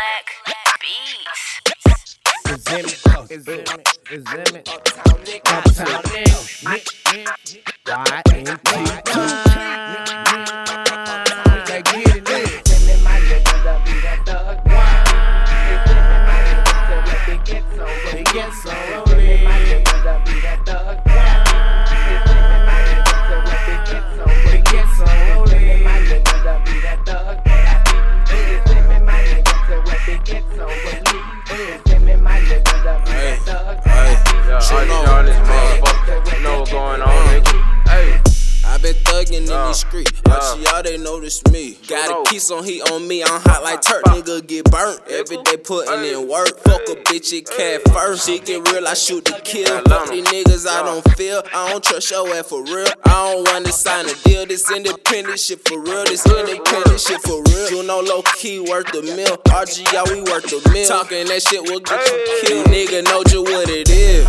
Black Beats. Is in it, is in it, is in it. Uptown this motherfucker. You know what's going on, nigga. Hey, I been thuggin' in Yeah. these uh, streets. Yeah. Watch y'all, they notice me. Got know. a kiss on heat on me, I'm hot like turk. Nigga get burnt. Every day putting in work. Fuck a bitch, it cat first. She get real, I shoot to kill. I love these niggas, I don't feel. I don't trust your ass for real. I don't wanna sign a deal. This independent shit for real. This independent shit for real. You know, low key worth a mill. RGR, we worth a mill. Talking that shit will get you Hey. killed. Nigga, know just what it is.